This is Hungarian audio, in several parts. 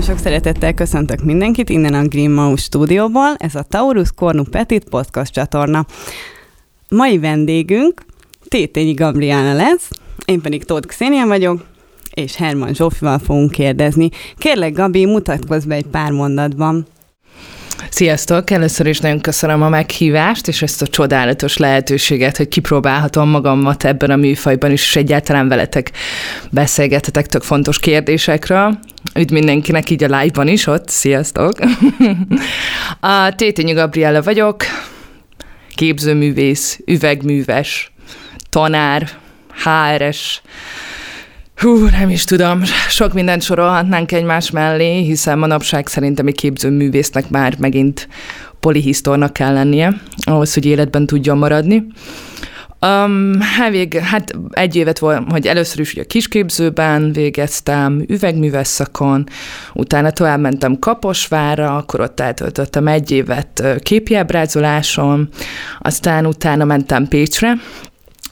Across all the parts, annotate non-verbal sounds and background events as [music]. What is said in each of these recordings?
Nagyon sok szeretettel köszöntök mindenkit innen a Green Mouse stúdióból. Ez a Taurus Cornu Petit podcast csatorna. Mai vendégünk Tétényi Gabriána lesz, én pedig Tóth Xénia vagyok, és Herman Zsófival fogunk kérdezni. Kérlek, Gabi, mutatkozz be egy pár mondatban. Sziasztok! Először is nagyon köszönöm a meghívást, és ezt a csodálatos lehetőséget, hogy kipróbálhatom magamat ebben a műfajban is, és egyáltalán veletek beszélgethetek tök fontos kérdésekről. Üdv mindenkinek így a live-ban is ott, sziasztok! [laughs] a Tétényi Gabriella vagyok, képzőművész, üvegműves, tanár, HRS, Hú, nem is tudom, sok mindent sorolhatnánk egymás mellé, hiszen manapság szerintem egy képzőművésznek már megint polihisztornak kell lennie, ahhoz, hogy életben tudjon maradni. Um, hát, vég, hát egy évet volt, hogy először is ugye kisképzőben végeztem, üvegműves szakon, utána tovább mentem Kaposvára, akkor ott eltöltöttem egy évet képi ábrázoláson, aztán utána mentem Pécsre,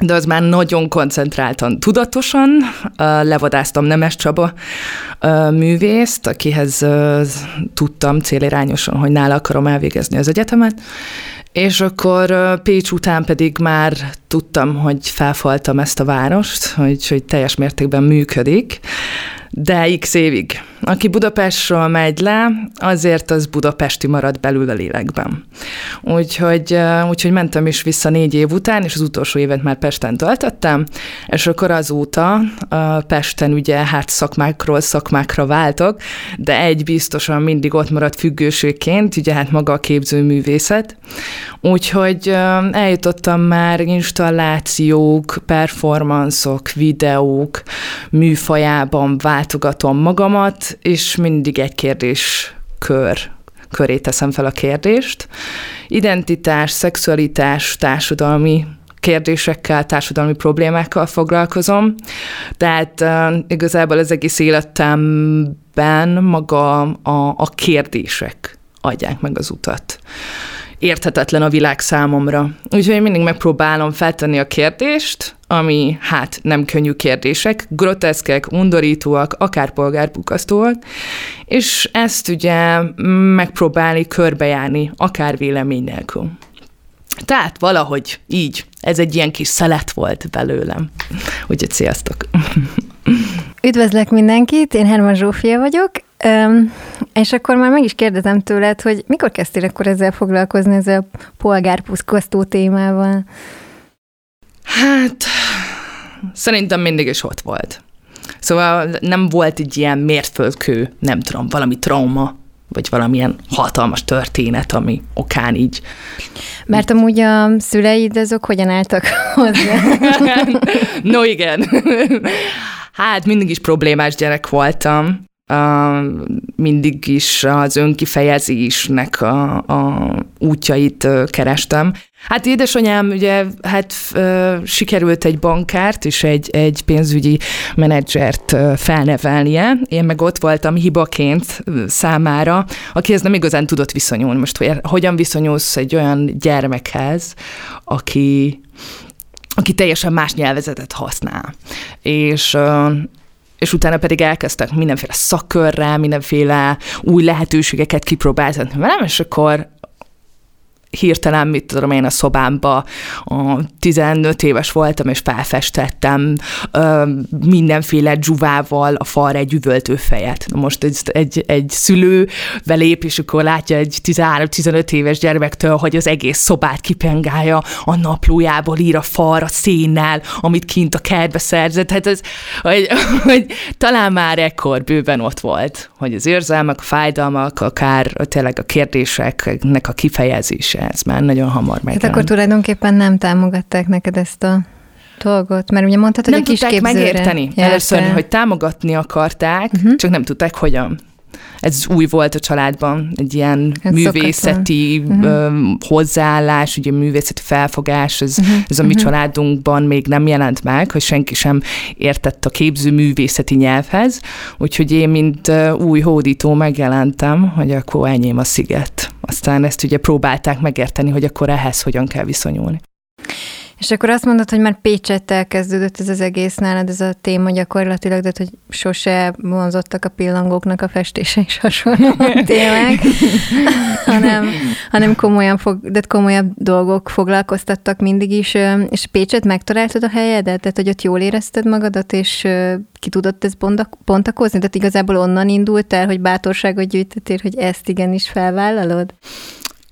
de az már nagyon koncentráltan, tudatosan levadáztam Nemes Csaba művészt, akihez tudtam célirányosan, hogy nála akarom elvégezni az egyetemet, és akkor Pécs után pedig már tudtam, hogy felfaltam ezt a várost, hogy, hogy teljes mértékben működik, de x évig. Aki Budapestről megy le, azért az budapesti marad belül a lélekben. Úgyhogy, úgyhogy mentem is vissza négy év után, és az utolsó évet már Pesten töltöttem, és akkor azóta Pesten ugye hát szakmákról szakmákra váltok, de egy biztosan mindig ott maradt függőségként, ugye hát maga a képzőművészet. Úgyhogy eljutottam már installációk, performanszok, videók műfajában váltogatom magamat, és mindig egy kérdés kör köré teszem fel a kérdést. Identitás, szexualitás, társadalmi kérdésekkel, társadalmi problémákkal foglalkozom. Tehát uh, igazából az egész életemben maga a, a kérdések adják meg az utat érthetetlen a világ számomra. Úgyhogy én mindig megpróbálom feltenni a kérdést, ami hát nem könnyű kérdések, groteszkek, undorítóak, akár polgárbukasztóak, és ezt ugye megpróbálni körbejárni, akár vélemény nélkül. Tehát valahogy így, ez egy ilyen kis szelet volt belőlem. Úgyhogy sziasztok! Üdvözlök mindenkit, én Herman Zsófia vagyok, Öm, és akkor már meg is kérdezem tőled, hogy mikor kezdtél akkor ezzel foglalkozni, ezzel a polgárpuszkosztó témával? Hát, szerintem mindig is ott volt. Szóval nem volt egy ilyen mérföldkő, nem tudom, valami trauma, vagy valamilyen hatalmas történet, ami okán így... Mert amúgy a szüleid azok hogyan álltak hozzá? [laughs] no igen. Hát mindig is problémás gyerek voltam mindig is az önkifejezésnek a, a útjait kerestem. Hát édesanyám ugye hát sikerült egy bankárt és egy, egy pénzügyi menedzsert felnevelnie. Én meg ott voltam hibaként számára, akihez nem igazán tudott viszonyulni. Most hogy, hogyan viszonyulsz egy olyan gyermekhez, aki aki teljesen más nyelvezetet használ. És és utána pedig elkezdtek mindenféle szakkörrel, mindenféle új lehetőségeket kipróbálni velem, és akkor hirtelen, mit tudom én, a szobámba a 15 éves voltam, és felfestettem ö, mindenféle dzsuvával a falra egy üvöltő fejet. Na most egy, egy, egy szülő belép, és akkor látja egy 13-15 éves gyermektől, hogy az egész szobát kipengálja a naplójából, ír a falra szénnel, amit kint a kertbe szerzett. Hát ez, hogy, hogy talán már ekkor bőven ott volt, hogy az érzelmek, a fájdalmak, akár tényleg a kérdéseknek a kifejezése ez már nagyon hamar meg. Hát akkor tulajdonképpen nem támogatták neked ezt a dolgot? Mert ugye mondtad, hogy nem a kis tudták megérteni. Jártál. Először, hogy támogatni akarták, uh-huh. csak nem tudták hogyan. Ez új volt a családban, egy ilyen ez művészeti uh-huh. hozzáállás, ugye művészeti felfogás, ez, uh-huh. ez a mi uh-huh. családunkban még nem jelent meg, hogy senki sem értett a képző művészeti nyelvhez, úgyhogy én, mint új hódító megjelentem, hogy akkor enyém a sziget. Aztán ezt ugye próbálták megérteni, hogy akkor ehhez hogyan kell viszonyulni. És akkor azt mondod, hogy már Pécsettel kezdődött ez az egész nálad, ez a téma gyakorlatilag, de hogy sose vonzottak a pillangóknak a festése és hasonló [laughs] témák, hanem, hanem komolyan fog, de komolyabb dolgok foglalkoztattak mindig is. És Pécset megtaláltad a helyedet? Tehát, hogy ott jól érezted magadat, és ki tudott ez pontakozni? Tehát igazából onnan indult el, hogy bátorságot gyűjtöttél, hogy ezt igenis felvállalod?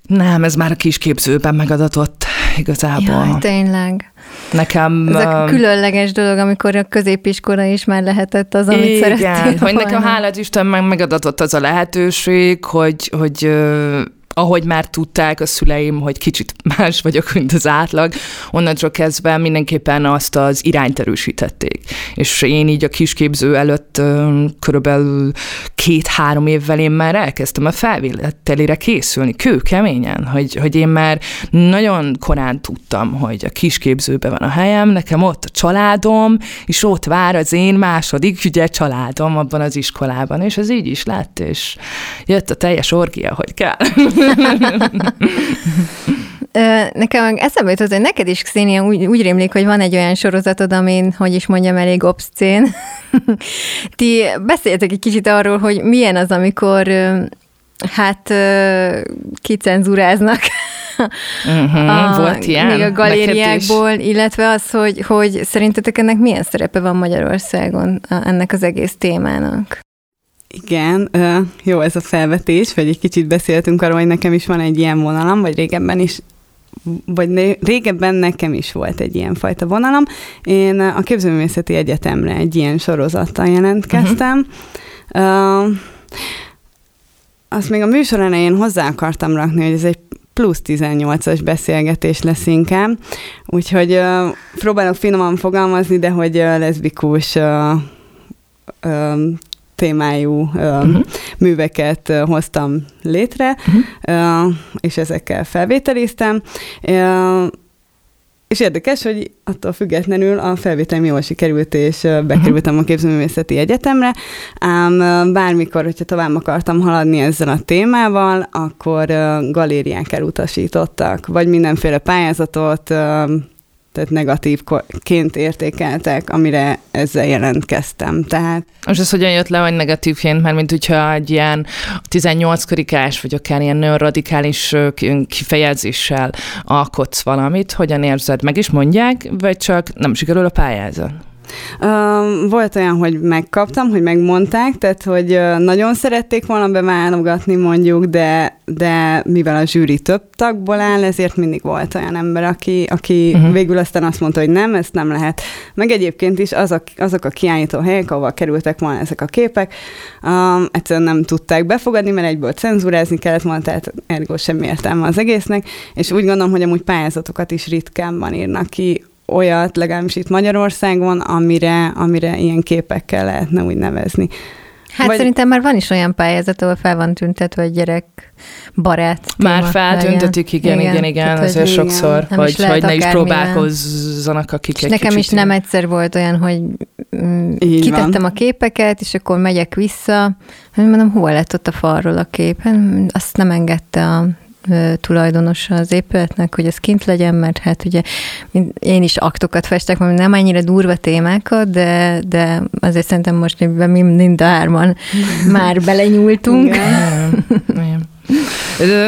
Nem, ez már a kisképzőben megadatott igazából. Jaj, tényleg. Nekem... Ez a különleges dolog, amikor a középiskola is már lehetett az, amit igen, szerettél hogy nekem hálát Isten meg megadatott az a lehetőség, hogy, hogy ahogy már tudták a szüleim, hogy kicsit [laughs] más vagyok, mint az átlag, onnantól kezdve mindenképpen azt az irányt erősítették. És én így a kisképző előtt körülbelül két-három évvel én már elkezdtem a felvételére készülni, kőkeményen, hogy, hogy én már nagyon korán tudtam, hogy a kisképzőben van a helyem, nekem ott a családom, és ott vár az én második ugye családom abban az iskolában, és ez így is lett, és jött a teljes orgia, hogy kell. [laughs] Nekem eszembe jutott, hogy neked is, Xenia, úgy, úgy rémlik, hogy van egy olyan sorozatod, amin, hogy is mondjam, elég obszcén. [laughs] Ti beszéltek egy kicsit arról, hogy milyen az, amikor hát kicenzuráznak uh-huh, a, volt ilyen még a galériákból, illetve az, hogy, hogy szerintetek ennek milyen szerepe van Magyarországon ennek az egész témának? Igen, jó ez a felvetés, vagy egy kicsit beszéltünk arról, hogy nekem is van egy ilyen vonalam, vagy régebben is vagy régebben nekem is volt egy ilyen fajta vonalam. Én a Képzőművészeti Egyetemre egy ilyen sorozattal jelentkeztem. Uh-huh. Uh, azt még a műsor elején hozzá akartam rakni, hogy ez egy plusz 18-as beszélgetés lesz inkább, úgyhogy uh, próbálok finoman fogalmazni, de hogy uh, leszbikus uh, témájú uh-huh. műveket hoztam létre, uh-huh. és ezekkel felvételiztem. És érdekes, hogy attól függetlenül a felvételem jól sikerült, és bekerültem uh-huh. a Képzőművészeti Egyetemre, ám bármikor, hogyha tovább akartam haladni ezzel a témával, akkor galériák elutasítottak, vagy mindenféle pályázatot, tehát negatívként értékeltek, amire ezzel jelentkeztem. Tehát... És ez hogyan jött le, hogy negatívként, mert mint hogyha egy ilyen 18 karikás, vagy akár ilyen nagyon radikális kifejezéssel alkotsz valamit, hogyan érzed? Meg is mondják, vagy csak nem sikerül a pályázat? Volt olyan, hogy megkaptam, hogy megmondták, tehát hogy nagyon szerették volna beválogatni mondjuk, de, de mivel a zsűri több tagból áll, ezért mindig volt olyan ember, aki, aki uh-huh. végül aztán azt mondta, hogy nem, ezt nem lehet. Meg egyébként is azok, azok a kiállító helyek, ahol kerültek volna ezek a képek, um, egyszerűen nem tudták befogadni, mert egyből cenzúrázni kellett volna, tehát ergo sem értelme az egésznek, és úgy gondolom, hogy amúgy pályázatokat is ritkán írnak ki olyat, legalábbis itt Magyarországon, amire, amire ilyen képekkel lehetne úgy nevezni. Hát Vagy... szerintem már van is olyan pályázat, ahol fel van tüntetve, hogy gyerek barát. Már feltüntetik, igen, igen, igen, igen, azért sokszor, igen. hogy, hogy ne is próbálkozzanak, akik egy Nekem is nem egyszer volt olyan, hogy mm, Így kitettem van. a képeket, és akkor megyek vissza, mondom, hol lett ott a falról a kép? Hát, azt nem engedte a tulajdonosa az épületnek, hogy ez kint legyen, mert hát ugye én is aktokat festek, mert nem annyira durva témákat, de, de azért szerintem most mi mind a hárman [laughs] már belenyúltunk. Igen. [laughs] Igen.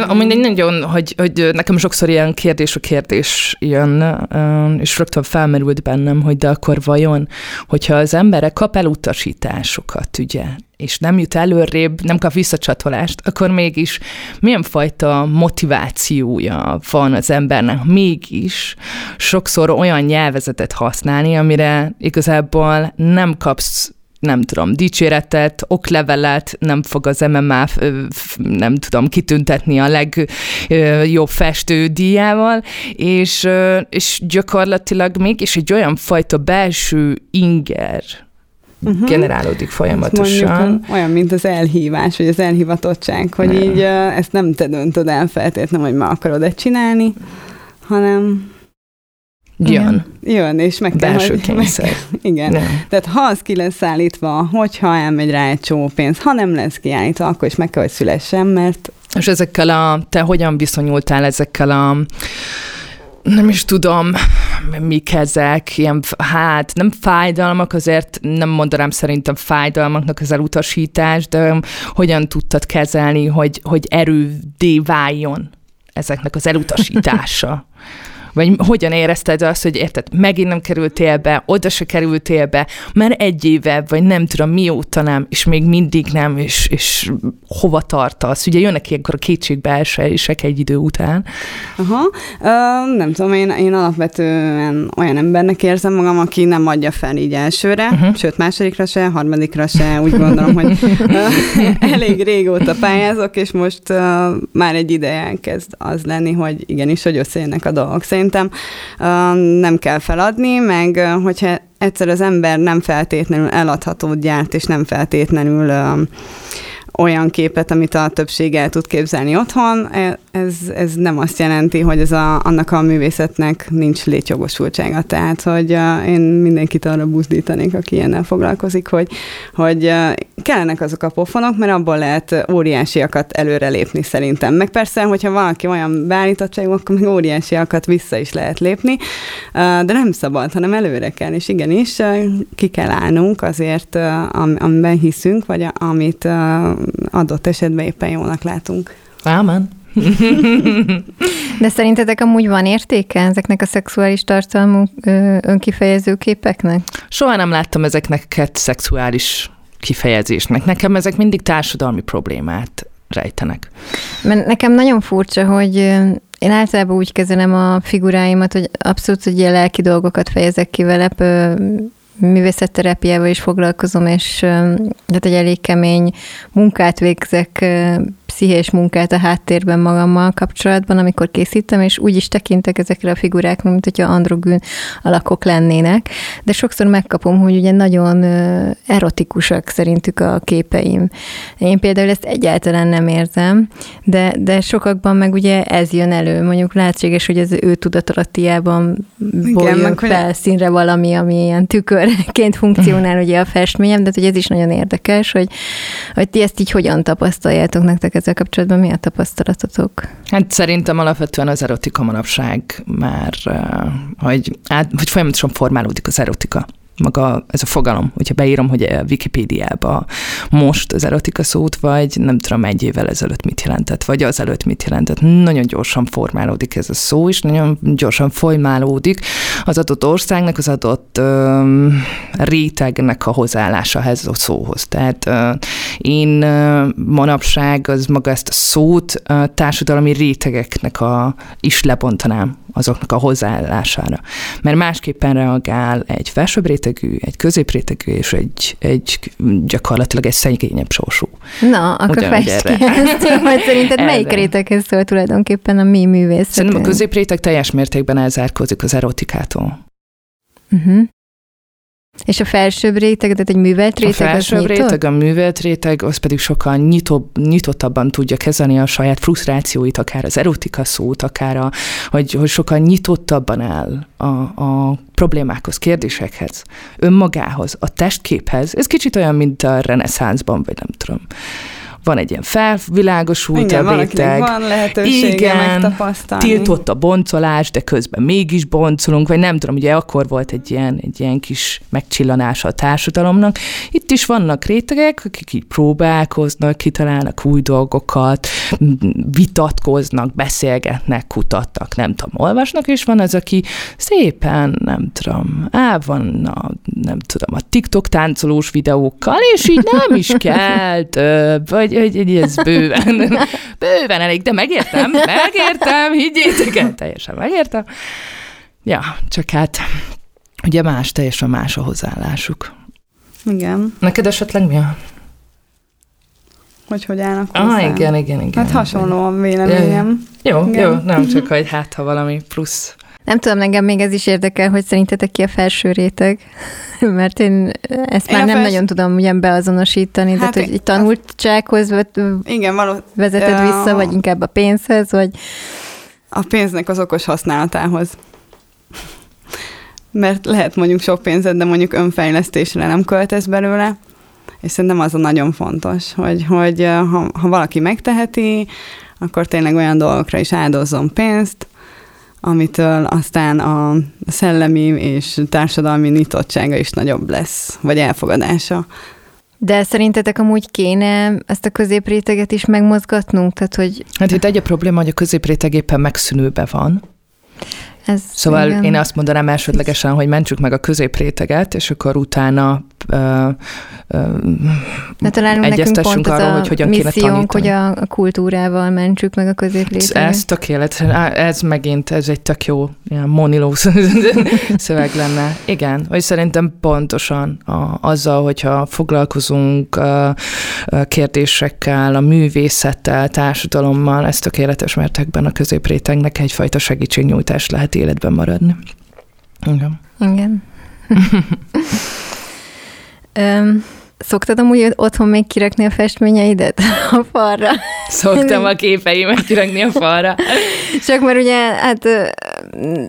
Amúgy nagyon, hogy, hogy nekem sokszor ilyen kérdés a kérdés jön, és rögtön felmerült bennem, hogy de akkor vajon, hogyha az emberek kap elutasításokat, ugye, és nem jut előrébb, nem kap visszacsatolást, akkor mégis milyen fajta motivációja van az embernek? Mégis sokszor olyan nyelvezetet használni, amire igazából nem kapsz nem tudom, dicséretet, oklevelet nem fog az MMA, nem tudom, kitüntetni a legjobb festő díjával, és, és gyakorlatilag mégis egy olyan fajta belső inger uh-huh. generálódik folyamatosan. Mondjuk, olyan, mint az elhívás, vagy az elhivatottság, hogy nem. így ezt nem te döntöd el feltétlenül, hogy ma akarod-e csinálni, hanem Jön. Jön, és meg kell, Belső hogy, meg, Igen. Nem. Tehát ha az ki lesz állítva, hogyha elmegy rá egy csomó pénz, ha nem lesz kiállítva, akkor is meg kell, hogy szülessen, mert... És ezekkel a... Te hogyan viszonyultál ezekkel a nem is tudom, mik ezek, ilyen, hát nem fájdalmak, azért nem mondanám szerintem fájdalmaknak az elutasítás, de hogyan tudtad kezelni, hogy, hogy erődé váljon ezeknek az elutasítása? [laughs] Vagy hogyan érezted azt, hogy érted, megint nem kerültél be, oda se kerültél be, mert egy éve, vagy nem tudom mióta nem, és még mindig nem, és, és hova tartasz? Ugye jönnek ilyenkor a kétségbeesések egy idő után. Aha, uh, nem tudom, én, én alapvetően olyan embernek érzem magam, aki nem adja fel így elsőre, uh-huh. sőt másodikra se, harmadikra se, úgy gondolom, hogy [laughs] elég régóta pályázok, és most uh, már egy ideje elkezd az lenni, hogy igenis, hogy összejönnek a dolgok. Szerintem nem kell feladni, meg hogyha egyszer az ember nem feltétlenül eladható gyárt, és nem feltétlenül olyan képet, amit a többség el tud képzelni otthon, ez, ez nem azt jelenti, hogy ez a, annak a művészetnek nincs létjogosultsága. Tehát, hogy uh, én mindenkit arra buzdítanék, aki ilyennel foglalkozik, hogy, hogy uh, kellenek azok a pofonok, mert abból lehet óriásiakat előrelépni szerintem. Meg persze, hogyha valaki olyan beállítottságú, akkor meg óriásiakat vissza is lehet lépni, uh, de nem szabad, hanem előre kell, és igenis uh, ki kell állnunk azért, uh, am, amiben hiszünk, vagy a, amit uh, adott esetben éppen jónak látunk. Ámen. [laughs] De szerintetek amúgy van értéke ezeknek a szexuális tartalmú önkifejező képeknek? Soha nem láttam ezeknek szexuális kifejezésnek. Nekem ezek mindig társadalmi problémát rejtenek. Mert nekem nagyon furcsa, hogy én általában úgy kezelem a figuráimat, hogy abszolút, hogy ilyen lelki dolgokat fejezek ki vele, művészetterápiával is foglalkozom, és tehát egy elég kemény munkát végzek pszichés munkát a háttérben magammal kapcsolatban, amikor készítem, és úgy is tekintek ezekre a figurákra, mint hogyha androgyn alakok lennének, de sokszor megkapom, hogy ugye nagyon erotikusak szerintük a képeim. Én például ezt egyáltalán nem érzem, de, de sokakban meg ugye ez jön elő. Mondjuk lehetséges, hogy az ő tudatalattiában jön felszínre valami, ami ilyen tükörként funkcionál ugye a festményem, de hogy ez is nagyon érdekes, hogy, hogy ti ezt így hogyan tapasztaljátok nektek ezzel kapcsolatban mi a tapasztalatotok? Hát szerintem alapvetően az erotika manapság már, hogy, át, hogy folyamatosan formálódik az erotika maga ez a fogalom, hogyha beírom, hogy a Wikipédiába most az erotika szót, vagy nem tudom egy évvel ezelőtt mit jelentett, vagy az előtt mit jelentett. Nagyon gyorsan formálódik ez a szó, és nagyon gyorsan formálódik az adott országnak, az adott ö, rétegnek a hozzáállása ehhez a szóhoz. Tehát ö, én ö, manapság az maga ezt a szót ö, társadalmi rétegeknek a, is lebontanám azoknak a hozzáállására. Mert másképpen reagál egy felsőbb rétegű, egy középrétegű és egy, egy gyakorlatilag egy szegényebb sorsú. Na, akkor fejtsd ki ezt, majd szerinted melyik réteghez szól tulajdonképpen a mi művészet? Szerintem a középréteg teljes mértékben elzárkózik az erotikától. Uh-huh. És a felsőbb réteg, tehát egy művelt réteg? A felsőbb réteg, a művelt réteg, az pedig sokkal nyitobb, nyitottabban tudja kezelni a saját frusztrációit, akár az erotika szót, akár a, hogy, hogy sokkal nyitottabban áll a, a problémákhoz, kérdésekhez, önmagához, a testképhez. Ez kicsit olyan, mint a reneszánszban, vagy nem tudom van egy ilyen felvilágosult Igen, a réteg. van lehetősége Igen, megtapasztalni. tiltott a boncolás, de közben mégis boncolunk, vagy nem tudom, ugye akkor volt egy ilyen, egy ilyen kis megcsillanása a társadalomnak. Itt is vannak rétegek, akik így próbálkoznak, kitalálnak új dolgokat, vitatkoznak, beszélgetnek, kutatnak, nem tudom, olvasnak, és van az, aki szépen, nem tudom, á, van a, nem tudom, a TikTok táncolós videókkal, és így nem is kell több, vagy hogy, hogy ez bőven, [laughs] bőven elég, de megértem, megértem, higgyétek el, teljesen megértem. Ja, csak hát ugye más, teljesen más a hozzáállásuk. Igen. Neked esetleg mi a? Hogy hogy állnak hozzá? Ah, igen, igen, igen. Hát hasonló a véleményem. Jó, igen. jó, nem csak, [laughs] hogy hát, ha valami plusz nem tudom, engem még ez is érdekel, hogy szerintetek ki a felső réteg, [laughs] mert én ezt én már nem fels... nagyon tudom ugyan beazonosítani, hát de hogy egy tanultsághoz igen, való... vezeted vissza, vagy inkább a pénzhez, vagy... A pénznek az okos használatához. Mert lehet mondjuk sok pénzed, de mondjuk önfejlesztésre nem költesz belőle, és szerintem az a nagyon fontos, hogy, hogy ha, ha valaki megteheti, akkor tényleg olyan dolgokra is áldozzon pénzt, amitől aztán a szellemi és társadalmi nyitottsága is nagyobb lesz, vagy elfogadása. De szerintetek amúgy kéne ezt a középréteget is megmozgatnunk? Tehát, hogy... Hát itt egy a probléma, hogy a középréteg éppen megszűnőbe van. Ez, szóval igen. én azt mondanám elsődlegesen, hogy mentsük meg a középréteget, és akkor utána uh, talán egyeztessünk arról, a hogy hogyan kéne tanítani. hogy a, a kultúrával mentsük meg a középréteget. Ez tökéletes, ez megint, ez egy tök jó ilyen moniló [laughs] szöveg lenne. Igen, vagy szerintem pontosan a, azzal, hogyha foglalkozunk a, a kérdésekkel, a művészettel, társadalommal, ez tökéletes mértékben a középrétegnek egyfajta segítségnyújtás lehet életben maradni. Igen. Igen. [laughs] um, Szoktad amúgy otthon még kirakni a festményeidet [laughs] a falra? Szoktam a képeimet kirakni a falra. Csak mert ugye, hát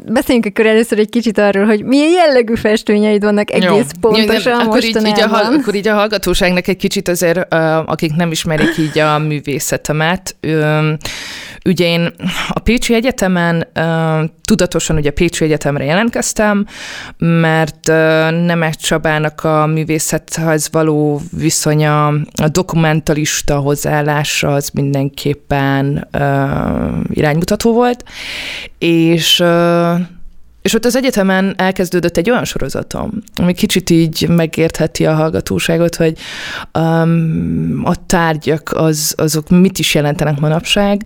beszéljünk akkor először egy kicsit arról, hogy milyen jellegű festményeid vannak egész Jó. pontosan nem, akkor, így, így a, akkor így a hallgatóságnak egy kicsit azért, akik nem ismerik így a művészetemet, ugye én a Pécsi Egyetemen tudatosan ugye Pécsi Egyetemre jelentkeztem, mert Nemes Csabának a művészethez való viszonya, a dokumentalista hozzáállása az mindenképpen iránymutató volt, és és ott az egyetemen elkezdődött egy olyan sorozatom, ami kicsit így megértheti a hallgatóságot, hogy um, a tárgyak az, azok mit is jelentenek manapság.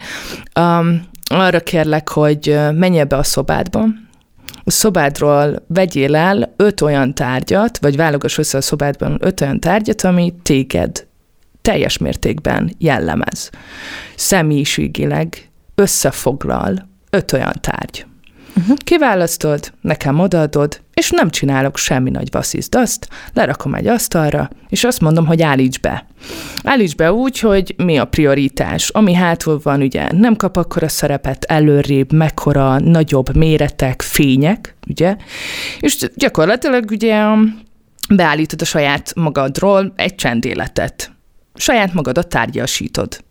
Um, arra kérlek, hogy menj ebbe a szobádba, a szobádról vegyél el öt olyan tárgyat, vagy válogass össze a szobádban öt olyan tárgyat, ami téged teljes mértékben jellemez. Személyiségileg összefoglal öt olyan tárgy. Uh-huh. Kiválasztod, nekem odaadod, és nem csinálok semmi nagy vasszizdazt, lerakom egy asztalra, és azt mondom, hogy állíts be. Állíts be úgy, hogy mi a prioritás. Ami hátul van, ugye nem kap akkor a szerepet előrébb, mekkora, nagyobb méretek, fények, ugye? És gyakorlatilag ugye beállítod a saját magadról egy csendéletet. Saját magadat tárgyasítod.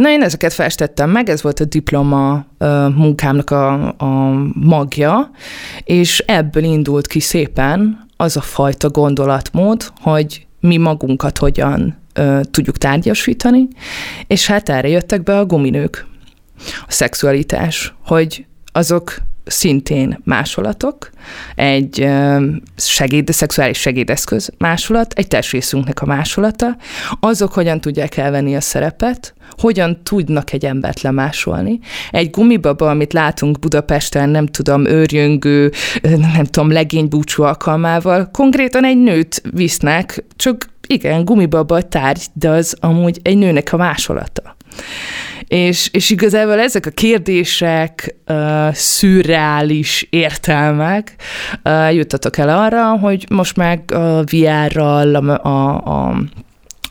Na, én ezeket festettem meg, ez volt a diploma munkámnak a, a magja, és ebből indult ki szépen az a fajta gondolatmód, hogy mi magunkat hogyan ö, tudjuk tárgyasítani, és hát erre jöttek be a guminők, a szexualitás, hogy azok szintén másolatok, egy segéd, szexuális segédeszköz másolat, egy testrészünknek a másolata, azok hogyan tudják elvenni a szerepet, hogyan tudnak egy embert lemásolni. Egy gumibaba, amit látunk Budapesten, nem tudom, őrjöngő, nem tudom, legénybúcsú alkalmával, konkrétan egy nőt visznek, csak igen, gumibaba tárgy, de az amúgy egy nőnek a másolata. És, és igazából ezek a kérdések, uh, szürreális értelmek uh, juttatok el arra, hogy most meg a VR-ral, a, a, a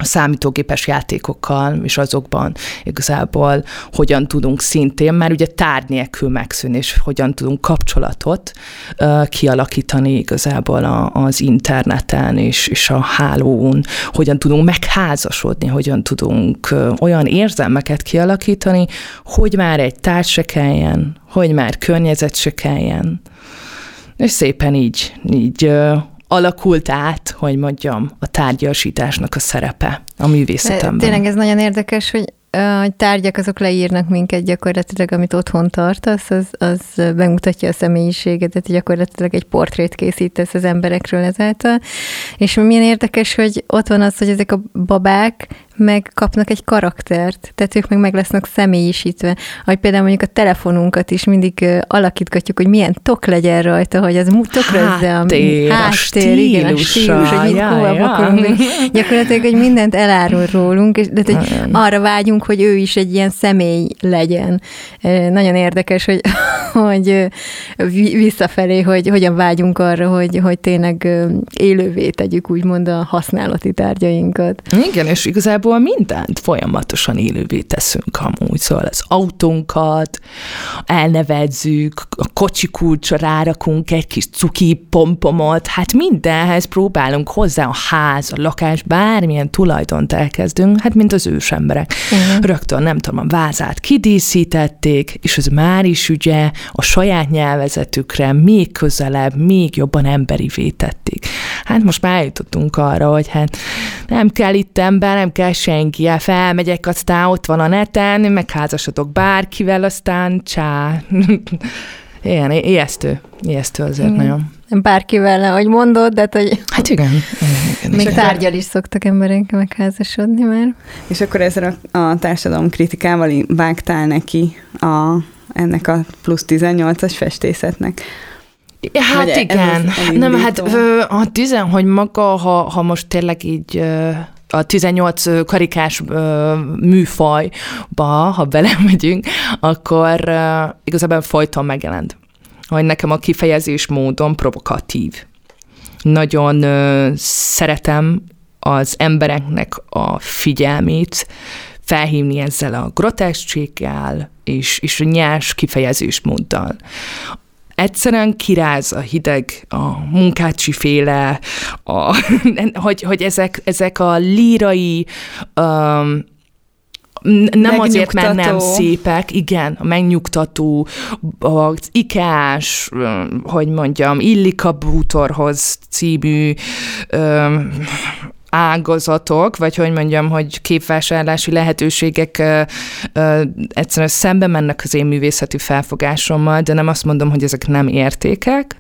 a számítógépes játékokkal, és azokban igazából hogyan tudunk szintén, már ugye tárgy nélkül megszűnni, és hogyan tudunk kapcsolatot uh, kialakítani igazából a, az interneten és, és a hálón, hogyan tudunk megházasodni, hogyan tudunk uh, olyan érzelmeket kialakítani, hogy már egy társ se kelljen, hogy már környezet se kelljen. És szépen így, így uh, alakult át, hogy mondjam, a tárgyasításnak a szerepe a művészetemben. Tényleg ez nagyon érdekes, hogy a tárgyak azok leírnak minket gyakorlatilag, amit otthon tartasz, az, az bemutatja a személyiségedet, gyakorlatilag egy portrét készítesz az emberekről ezáltal. És milyen érdekes, hogy ott van az, hogy ezek a babák meg kapnak egy karaktert, tehát ők meg meg lesznek személyisítve. Hogy például mondjuk a telefonunkat is mindig alakítgatjuk, hogy milyen tok legyen rajta, hogy az tükrözze a háttér, háttér igen, a stílus, hogy mit ja, ja. akarunk. Gyakorlatilag, hogy mindent elárul rólunk, és de hogy arra vágyunk, hogy ő is egy ilyen személy legyen. Nagyon érdekes, hogy, [laughs] hogy visszafelé, hogy hogyan vágyunk arra, hogy, hogy tényleg élővé tegyük úgymond a használati tárgyainkat. Igen, és igazából igazából mindent folyamatosan élővé teszünk amúgy, szóval az autónkat elnevezzük, a kocsi kulcsra rárakunk egy kis cuki pompomot, hát mindenhez próbálunk hozzá a ház, a lakás, bármilyen tulajdont elkezdünk, hát mint az ősemberek. Uh-huh. Rögtön nem tudom, a vázát kidíszítették, és az már is ugye a saját nyelvezetükre még közelebb, még jobban emberi tették. Hát most már eljutottunk arra, hogy hát nem kell itt ember, nem kell senki, hát felmegyek, aztán ott van a neten, megházasodok bárkivel, aztán csá. [laughs] Ilyen, ijesztő. Ijesztő azért mm. nagyon. Bárkivel, ahogy mondod, de hát, hogy... Hát igen. igen [laughs] Még tárgyal is szoktak emberek megházasodni már. És akkor ezzel a, a társadalom kritikával vágtál neki a, ennek a plusz 18-as festészetnek. Hát Vagy igen. Nem, hát a tizen, hogy maga, ha, ha most tényleg így a 18 karikás műfajba, ha belemegyünk, akkor igazából folyton megjelent. Hogy nekem a kifejezés módon provokatív. Nagyon szeretem az embereknek a figyelmét, felhívni ezzel a groteszséggel és, és a nyers kifejezésmóddal egyszerűen kiráz a hideg, a munkácsi féle, a, [laughs] hogy, hogy ezek, ezek a lírai um, nem azért, mert nem szépek, igen, a megnyugtató, az ikás, hogy mondjam, Illika Bútorhoz című ágazatok, vagy hogy mondjam, hogy képvásárlási lehetőségek ö, ö, egyszerűen szembe mennek az én művészeti felfogásommal, de nem azt mondom, hogy ezek nem értékek,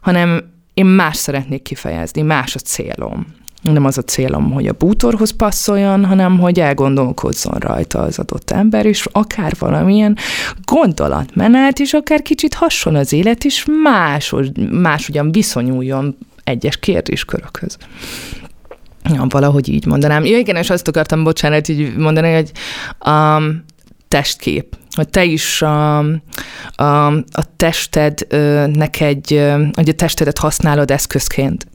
hanem én más szeretnék kifejezni, más a célom. Nem az a célom, hogy a bútorhoz passzoljon, hanem hogy elgondolkozzon rajta az adott ember, és akár valamilyen gondolatmenet, és akár kicsit hasonl az élet, és más, más ugyan viszonyuljon egyes kérdéskörökhöz. Ja, valahogy így mondanám. Ja, igen, és azt akartam, bocsánat, így mondani, hogy um, testkép, hogy te is a, a, a testednek egy, hogy a testedet használod eszközként.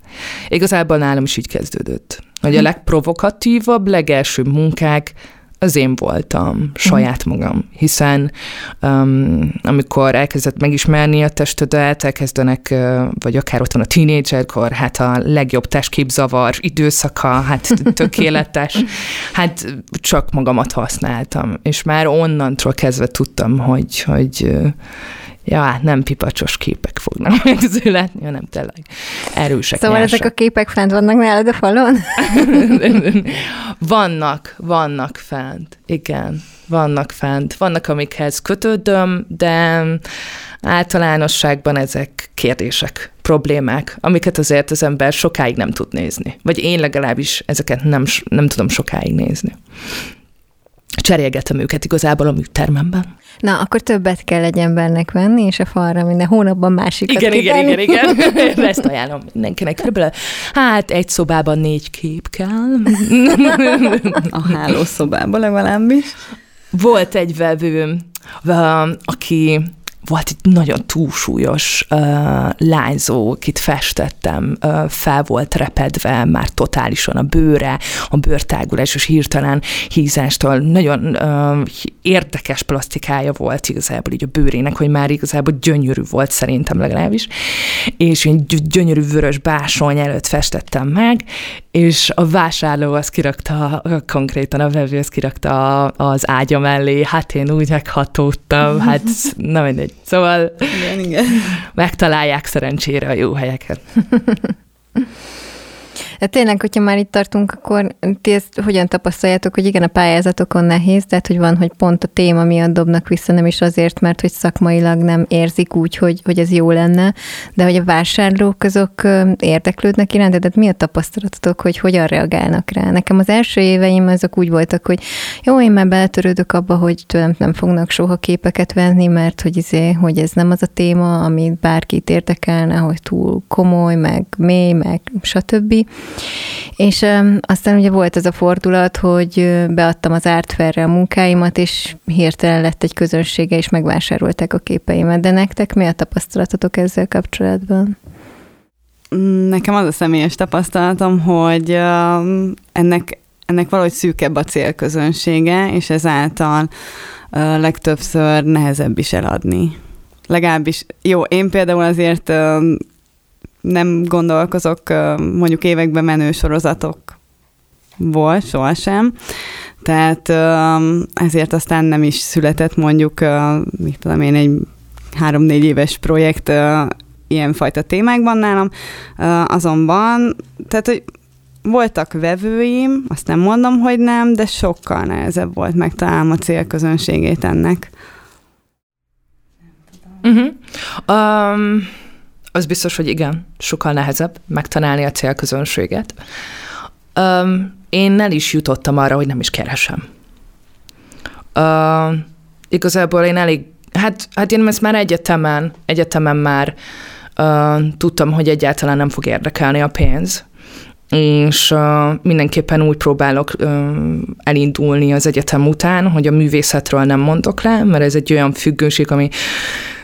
Igazából nálam is így kezdődött. Hogy a hm. legprovokatívabb, legelső munkák az én voltam, saját magam, hiszen um, amikor elkezdett megismerni a testedet, elkezdenek, vagy akár ott van a tínédzserkor, hát a legjobb testképzavar időszaka, hát tökéletes, hát csak magamat használtam, és már onnantól kezdve tudtam, hogy, hogy ja, hát nem pipacsos képek fognak [laughs] megszületni, hanem tényleg erősek. Szóval nyersak. ezek a képek fent vannak nálad a falon? [laughs] vannak, vannak fent, igen, vannak fent. Vannak, amikhez kötődöm, de általánosságban ezek kérdések, problémák, amiket azért az ember sokáig nem tud nézni. Vagy én legalábbis ezeket nem, nem tudom sokáig nézni cserélgetem őket igazából a műtermemben. Na, akkor többet kell egy embernek venni, és a falra minden hónapban másikat Igen, igen, igen, igen. [laughs] Ezt ajánlom mindenkinek. Körülbelül, hát egy szobában négy kép kell. A hálószobában legalábbis. Volt egy vevőm, aki volt egy nagyon túlsúlyos uh, lányzó, akit festettem, uh, fel volt repedve már totálisan a bőre, a bőrtágulás és hirtelen hízástól. Nagyon uh, érdekes plastikája volt igazából így a bőrének, hogy már igazából gyönyörű volt szerintem legalábbis, és én gyönyörű vörös básony előtt festettem meg, és a vásárló az kirakta, konkrétan a vevő az kirakta az ágya mellé, hát én úgy meghatódtam, hát [laughs] na mindegy. Szóval igen, igen. megtalálják szerencsére a jó helyeket. [laughs] De tényleg, hogyha már itt tartunk, akkor ti ezt hogyan tapasztaljátok, hogy igen, a pályázatokon nehéz, tehát hogy van, hogy pont a téma miatt dobnak vissza, nem is azért, mert hogy szakmailag nem érzik úgy, hogy, hogy ez jó lenne, de hogy a vásárlók azok érdeklődnek iránt, tehát mi a tapasztalatotok, hogy hogyan reagálnak rá? Nekem az első éveim azok úgy voltak, hogy jó, én már beletörődök abba, hogy tőlem nem fognak soha képeket venni, mert hogy, izé, hogy ez nem az a téma, amit bárkit érdekelne, hogy túl komoly, meg mély, meg stb. És um, aztán ugye volt ez a fordulat, hogy beadtam az Artfairre a munkáimat, és hirtelen lett egy közönsége, és megvásárolták a képeimet. De nektek mi a tapasztalatotok ezzel kapcsolatban? Nekem az a személyes tapasztalatom, hogy ennek ennek valahogy szűkebb a célközönsége, és ezáltal legtöbbször nehezebb is eladni. Legalábbis, jó, én például azért nem gondolkozok mondjuk években menő sorozatok volt sohasem, tehát ezért aztán nem is született mondjuk, mit tudom én, egy három-négy éves projekt ilyenfajta témákban nálam, azonban, tehát, hogy voltak vevőim, azt nem mondom, hogy nem, de sokkal nehezebb volt megtalálni a célközönségét ennek. Uh-huh. Um, az biztos, hogy igen, sokkal nehezebb megtalálni a célközönséget. Um, én el is jutottam arra, hogy nem is keresem. Uh, igazából én elég, hát, hát én ezt már egyetemen, egyetemen már uh, tudtam, hogy egyáltalán nem fog érdekelni a pénz, és mindenképpen úgy próbálok elindulni az egyetem után, hogy a művészetről nem mondok le, mert ez egy olyan függőség, ami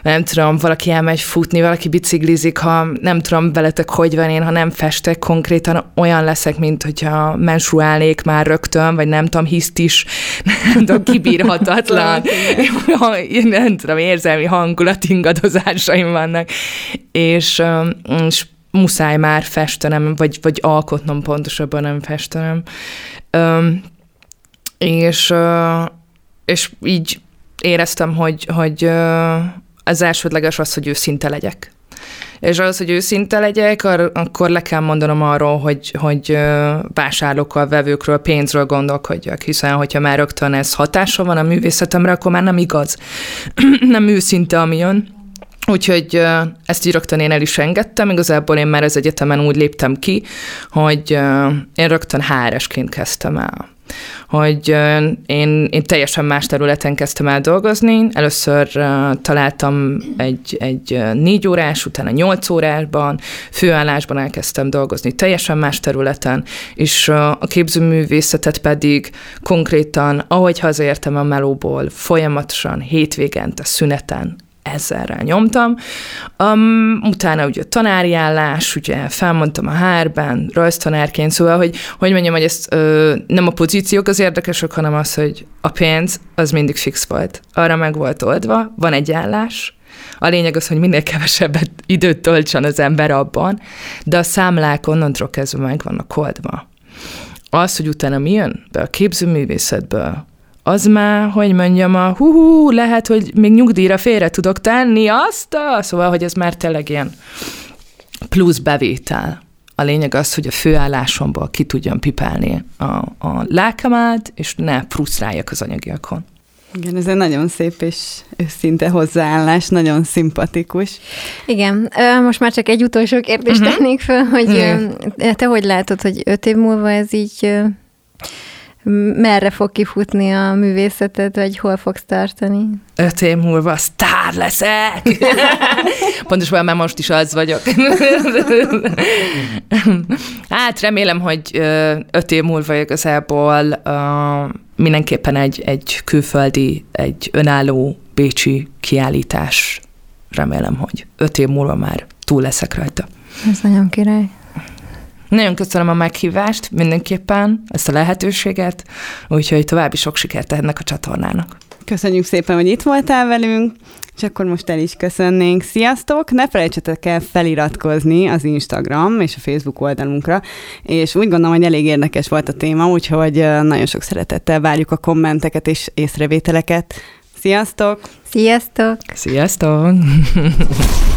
nem tudom, valaki elmegy futni, valaki biciklizik, ha nem tudom veletek, hogy van én, ha nem festek konkrétan, olyan leszek, mint hogyha menstruálnék már rögtön, vagy nem tudom, hiszt is, nem tudom, kibírhatatlan, [laughs] [laughs] nem tudom, érzelmi hangulat ingadozásaim vannak, és, és muszáj már festenem, vagy, vagy alkotnom pontosabban nem festenem. és, és így éreztem, hogy, hogy az elsődleges az, hogy őszinte legyek. És az, hogy őszinte legyek, akkor le kell mondanom arról, hogy, hogy vásárlókkal, vevőkről, pénzről gondolkodjak, hiszen hogyha már rögtön ez hatása van a művészetemre, akkor már nem igaz. [clears throat] nem őszinte, ami jön. Úgyhogy ezt így rögtön én el is engedtem, igazából én már az egyetemen úgy léptem ki, hogy én rögtön HRS-ként kezdtem el. Hogy én, én teljesen más területen kezdtem el dolgozni. Először találtam egy, egy négy órás, utána nyolc órásban, főállásban elkezdtem dolgozni teljesen más területen, és a képzőművészetet pedig konkrétan, ahogy hazaértem a melóból, folyamatosan hétvégente, szüneten ezerrel nyomtam. Um, utána ugye tanári állás, ugye felmondtam a hárben, rajztanárként, szóval, hogy, hogy mondjam, hogy ezt ö, nem a pozíciók az érdekesek, hanem az, hogy a pénz az mindig fix volt. Arra meg volt oldva, van egy állás, a lényeg az, hogy minél kevesebbet időt töltsen az ember abban, de a számlák onnantól kezdve meg vannak oldva. Az, hogy utána mi jön be a képzőművészetből, az már, hogy mondjam, a hú, hú lehet, hogy még nyugdíjra félre tudok tenni azt, a, szóval, hogy ez már tényleg ilyen plusz bevétel. A lényeg az, hogy a főállásomból ki tudjam pipálni a, a lelkemet, és ne frusztráljak az anyagiakon. Igen, ez egy nagyon szép és őszinte hozzáállás, nagyon szimpatikus. Igen, most már csak egy utolsó kérdést uh-huh. tennék föl, hogy uh-huh. te hogy látod, hogy öt év múlva ez így merre fog kifutni a művészeted, vagy hol fogsz tartani? Öt év múlva sztár leszek! [laughs] Pontosan már most is az vagyok. [laughs] hát remélem, hogy öt év múlva igazából uh, mindenképpen egy, egy külföldi, egy önálló bécsi kiállítás. Remélem, hogy öt év múlva már túl leszek rajta. Ez nagyon király. Nagyon köszönöm a meghívást, mindenképpen ezt a lehetőséget, úgyhogy további sok sikert ennek a csatornának. Köszönjük szépen, hogy itt voltál velünk, és akkor most el is köszönnénk. Sziasztok! Ne felejtsetek el feliratkozni az Instagram és a Facebook oldalunkra, és úgy gondolom, hogy elég érdekes volt a téma, úgyhogy nagyon sok szeretettel várjuk a kommenteket és észrevételeket. Sziasztok! Sziasztok! Sziasztok! [laughs]